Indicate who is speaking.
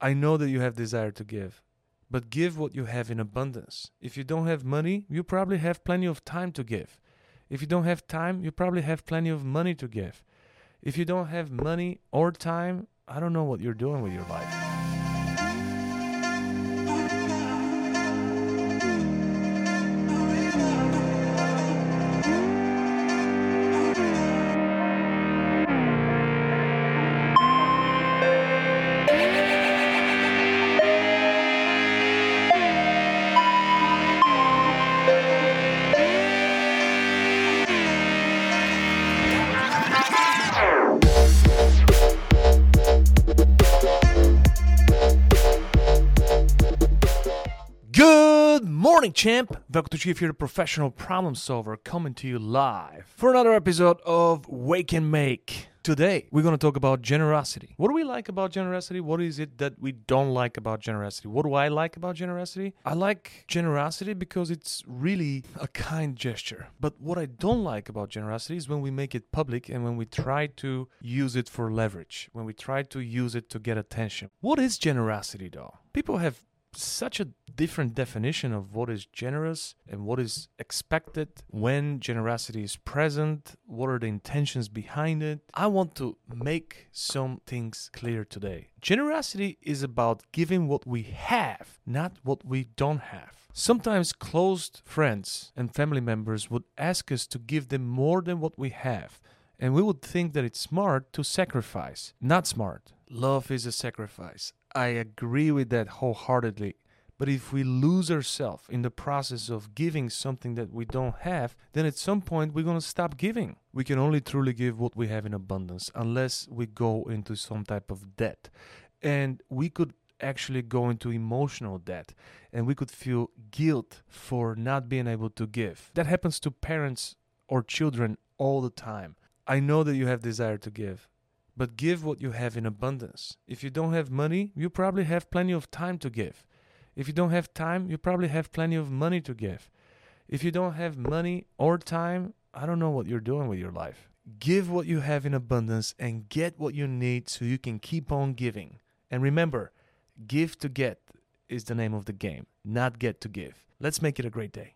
Speaker 1: I know that you have desire to give, but give what you have in abundance. If you don't have money, you probably have plenty of time to give. If you don't have time, you probably have plenty of money to give. If you don't have money or time, I don't know what you're doing with your life. Morning, champ. Welcome to Chief here, the professional problem solver, coming to you live for another episode of Wake and Make. Today, we're going to talk about generosity. What do we like about generosity? What is it that we don't like about generosity? What do I like about generosity? I like generosity because it's really a kind gesture. But what I don't like about generosity is when we make it public and when we try to use it for leverage, when we try to use it to get attention. What is generosity, though? People have such a different definition of what is generous and what is expected when generosity is present. What are the intentions behind it? I want to make some things clear today. Generosity is about giving what we have not what we don't have. Sometimes closed friends and family members would ask us to give them more than what we have and we would think that it's smart to sacrifice. Not smart love is a sacrifice I agree with that wholeheartedly. But if we lose ourselves in the process of giving something that we don't have, then at some point we're going to stop giving. We can only truly give what we have in abundance unless we go into some type of debt. And we could actually go into emotional debt and we could feel guilt for not being able to give. That happens to parents or children all the time. I know that you have desire to give, but give what you have in abundance. If you don't have money, you probably have plenty of time to give. If you don't have time, you probably have plenty of money to give. If you don't have money or time, I don't know what you're doing with your life. Give what you have in abundance and get what you need so you can keep on giving. And remember, give to get is the name of the game, not get to give. Let's make it a great day.